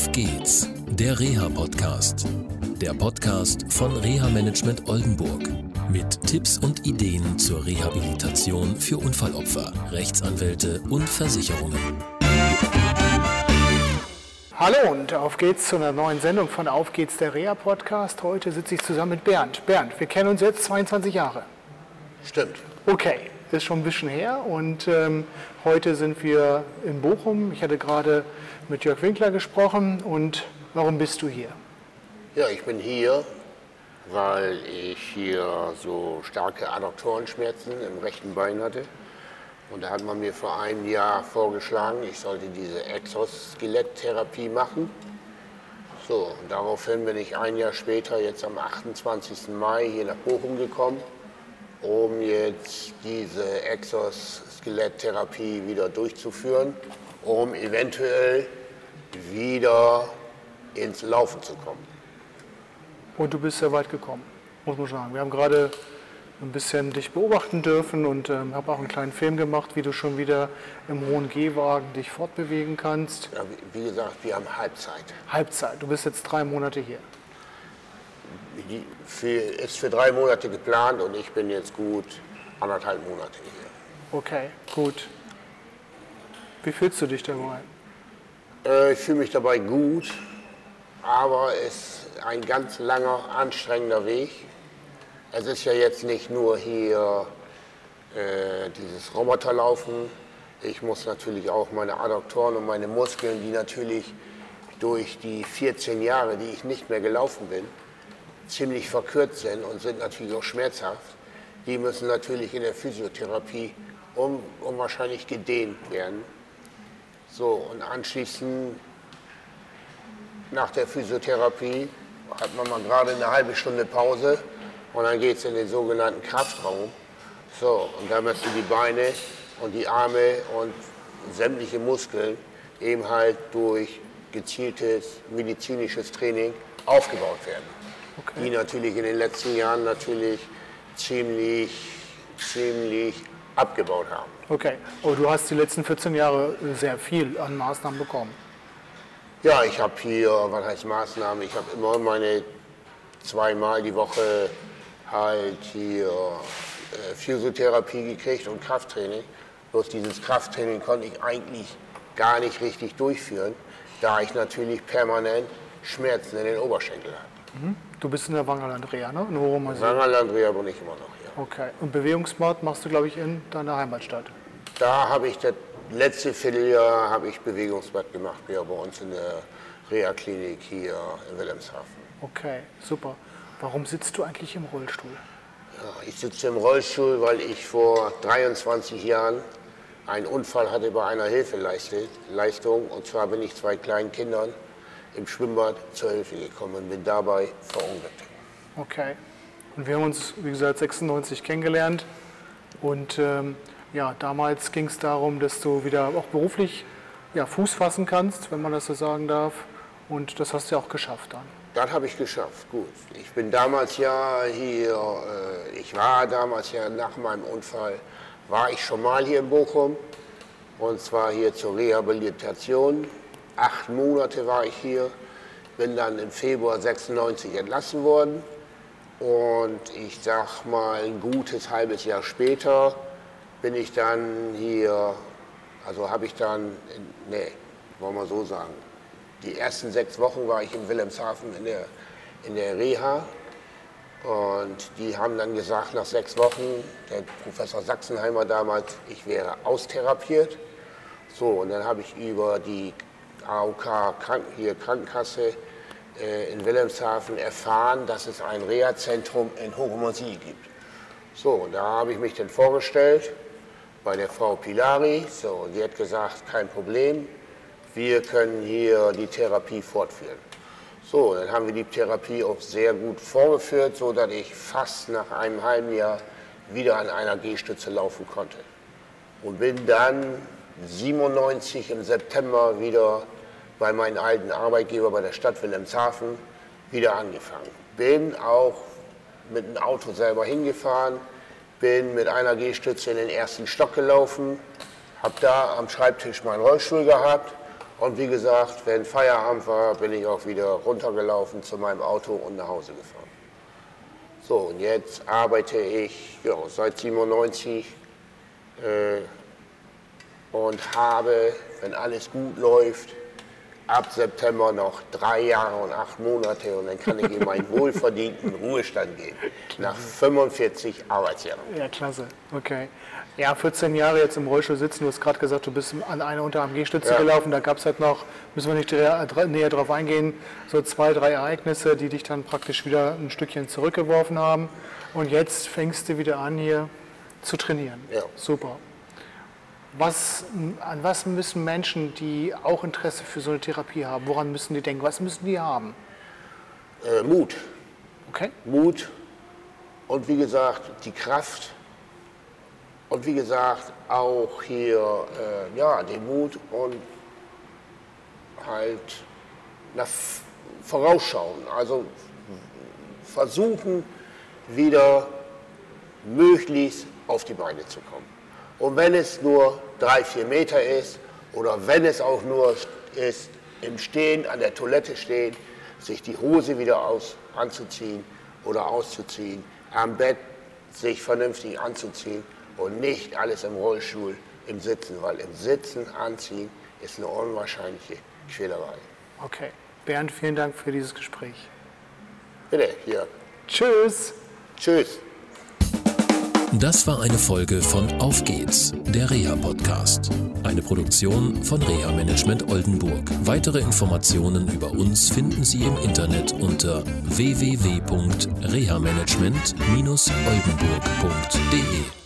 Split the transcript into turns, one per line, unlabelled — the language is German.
Auf geht's, der Reha-Podcast. Der Podcast von Reha-Management Oldenburg. Mit Tipps und Ideen zur Rehabilitation für Unfallopfer, Rechtsanwälte und Versicherungen.
Hallo und auf geht's zu einer neuen Sendung von Auf geht's, der Reha-Podcast. Heute sitze ich zusammen mit Bernd. Bernd, wir kennen uns jetzt 22 Jahre.
Stimmt.
Okay, ist schon ein bisschen her und ähm, heute sind wir in Bochum. Ich hatte gerade mit Jörg Winkler gesprochen und warum bist du hier?
Ja, ich bin hier, weil ich hier so starke Adduktorenschmerzen im rechten Bein hatte. Und da hat man mir vor einem Jahr vorgeschlagen, ich sollte diese Exoskeletttherapie machen. So, und daraufhin bin ich ein Jahr später, jetzt am 28. Mai, hier nach Bochum gekommen um jetzt diese Exoskeletttherapie wieder durchzuführen, um eventuell wieder ins Laufen zu kommen.
Und du bist sehr weit gekommen, muss man sagen. Wir haben gerade ein bisschen dich beobachten dürfen und ähm, habe auch einen kleinen Film gemacht, wie du schon wieder im hohen Gehwagen dich fortbewegen kannst.
Ja, wie, wie gesagt, wir haben Halbzeit.
Halbzeit. Du bist jetzt drei Monate hier.
Die für, ist für drei Monate geplant und ich bin jetzt gut anderthalb Monate hier.
Okay, gut. Wie fühlst du dich dabei?
Äh, ich fühle mich dabei gut, aber es ist ein ganz langer, anstrengender Weg. Es ist ja jetzt nicht nur hier äh, dieses Roboterlaufen. Ich muss natürlich auch meine Adduktoren und meine Muskeln, die natürlich durch die 14 Jahre, die ich nicht mehr gelaufen bin, ziemlich verkürzt sind und sind natürlich auch schmerzhaft. Die müssen natürlich in der Physiotherapie um, unwahrscheinlich gedehnt werden. So, und anschließend nach der Physiotherapie hat man mal gerade eine halbe Stunde Pause und dann geht es in den sogenannten Kraftraum. So, und da müssen die Beine und die Arme und sämtliche Muskeln eben halt durch gezieltes medizinisches Training aufgebaut werden okay. die natürlich in den letzten Jahren natürlich ziemlich, ziemlich abgebaut haben.
Okay, aber du hast die letzten 14 Jahre sehr viel an Maßnahmen bekommen.
Ja, ich habe hier, was heißt Maßnahmen, ich habe immer meine zweimal die Woche halt hier äh, Physiotherapie gekriegt und Krafttraining. Bloß dieses Krafttraining konnte ich eigentlich gar nicht richtig durchführen, da ich natürlich permanent Schmerzen in den Oberschenkeln hatte.
Mhm. Du bist in der Wangerland-Reha, ne? In
Wangerland-Reha bin ich immer noch,
ja. Okay. Und Bewegungssport machst du, glaube ich, in deiner Heimatstadt?
Da habe ich das letzte Vierteljahr habe ich Bewegungsbad gemacht, ja, bei uns in der Reha-Klinik hier in Wilhelmshaven.
Okay, super. Warum sitzt du eigentlich im Rollstuhl?
Ja, ich sitze im Rollstuhl, weil ich vor 23 Jahren einen Unfall hatte bei einer Hilfeleistung. Und zwar bin ich zwei kleinen Kindern im Schwimmbad zur Hilfe gekommen und bin dabei verunglückt.
Okay. Und wir haben uns, wie gesagt, 96 kennengelernt. Und ähm, ja, damals ging es darum, dass du wieder auch beruflich ja, Fuß fassen kannst, wenn man das so sagen darf. Und das hast du ja auch geschafft dann.
Das habe ich geschafft, gut. Ich bin damals ja hier, äh, ich war damals ja nach meinem Unfall, war ich schon mal hier in Bochum. Und zwar hier zur Rehabilitation acht Monate war ich hier, bin dann im Februar 96 entlassen worden und ich sag mal ein gutes halbes Jahr später bin ich dann hier, also habe ich dann, nee, wollen wir so sagen, die ersten sechs Wochen war ich in Wilhelmshaven in der, in der Reha und die haben dann gesagt, nach sechs Wochen, der Professor Sachsenheimer damals, ich wäre austherapiert. So, und dann habe ich über die AOK Kranken, hier Krankenkasse äh, in Wilhelmshaven erfahren, dass es ein Reha-Zentrum in Hogemosil gibt. So, da habe ich mich dann vorgestellt bei der Frau Pilari. So, die hat gesagt, kein Problem, wir können hier die Therapie fortführen. So, dann haben wir die Therapie auch sehr gut vorgeführt, so dass ich fast nach einem halben Jahr wieder an einer Gehstütze laufen konnte. Und bin dann 97 im September wieder bei meinem alten Arbeitgeber bei der Stadt Wilhelmshaven wieder angefangen. Bin auch mit dem Auto selber hingefahren, bin mit einer Gehstütze in den ersten Stock gelaufen, habe da am Schreibtisch meinen Rollstuhl gehabt Und wie gesagt, wenn Feierabend war, bin ich auch wieder runtergelaufen zu meinem Auto und nach Hause gefahren. So, und jetzt arbeite ich ja, seit 97 äh, und habe, wenn alles gut läuft, ab September noch drei Jahre und acht Monate und dann kann ich in meinen wohlverdienten Ruhestand gehen. Nach 45 Arbeitsjahren.
Ja, klasse. Okay. Ja, 14 Jahre jetzt im Rollstuhl sitzen. Du hast gerade gesagt, du bist an einer Unter-AMG-Stütze
Ja.
gelaufen. Da gab es halt noch, müssen wir nicht näher drauf eingehen, so zwei, drei Ereignisse, die dich dann praktisch wieder ein Stückchen zurückgeworfen haben. Und jetzt fängst du wieder an, hier zu trainieren.
Ja.
Super. Was, an was müssen Menschen, die auch Interesse für so eine Therapie haben, woran müssen die denken? Was müssen die haben?
Äh, Mut.
Okay?
Mut und wie gesagt die Kraft und wie gesagt auch hier äh, ja den Mut und halt nach vorausschauen, also versuchen wieder möglichst auf die Beine zu kommen. Und wenn es nur drei, vier Meter ist oder wenn es auch nur ist, im Stehen an der Toilette stehen, sich die Hose wieder aus, anzuziehen oder auszuziehen, am Bett sich vernünftig anzuziehen und nicht alles im Rollstuhl im Sitzen, weil im Sitzen anziehen ist eine unwahrscheinliche Quälerei.
Okay. Bernd, vielen Dank für dieses Gespräch.
Bitte, hier.
Tschüss!
Tschüss.
Das war eine Folge von Auf geht's, der Reha-Podcast. Eine Produktion von Reha Management Oldenburg. Weitere Informationen über uns finden Sie im Internet unter www.rehamanagement-oldenburg.de.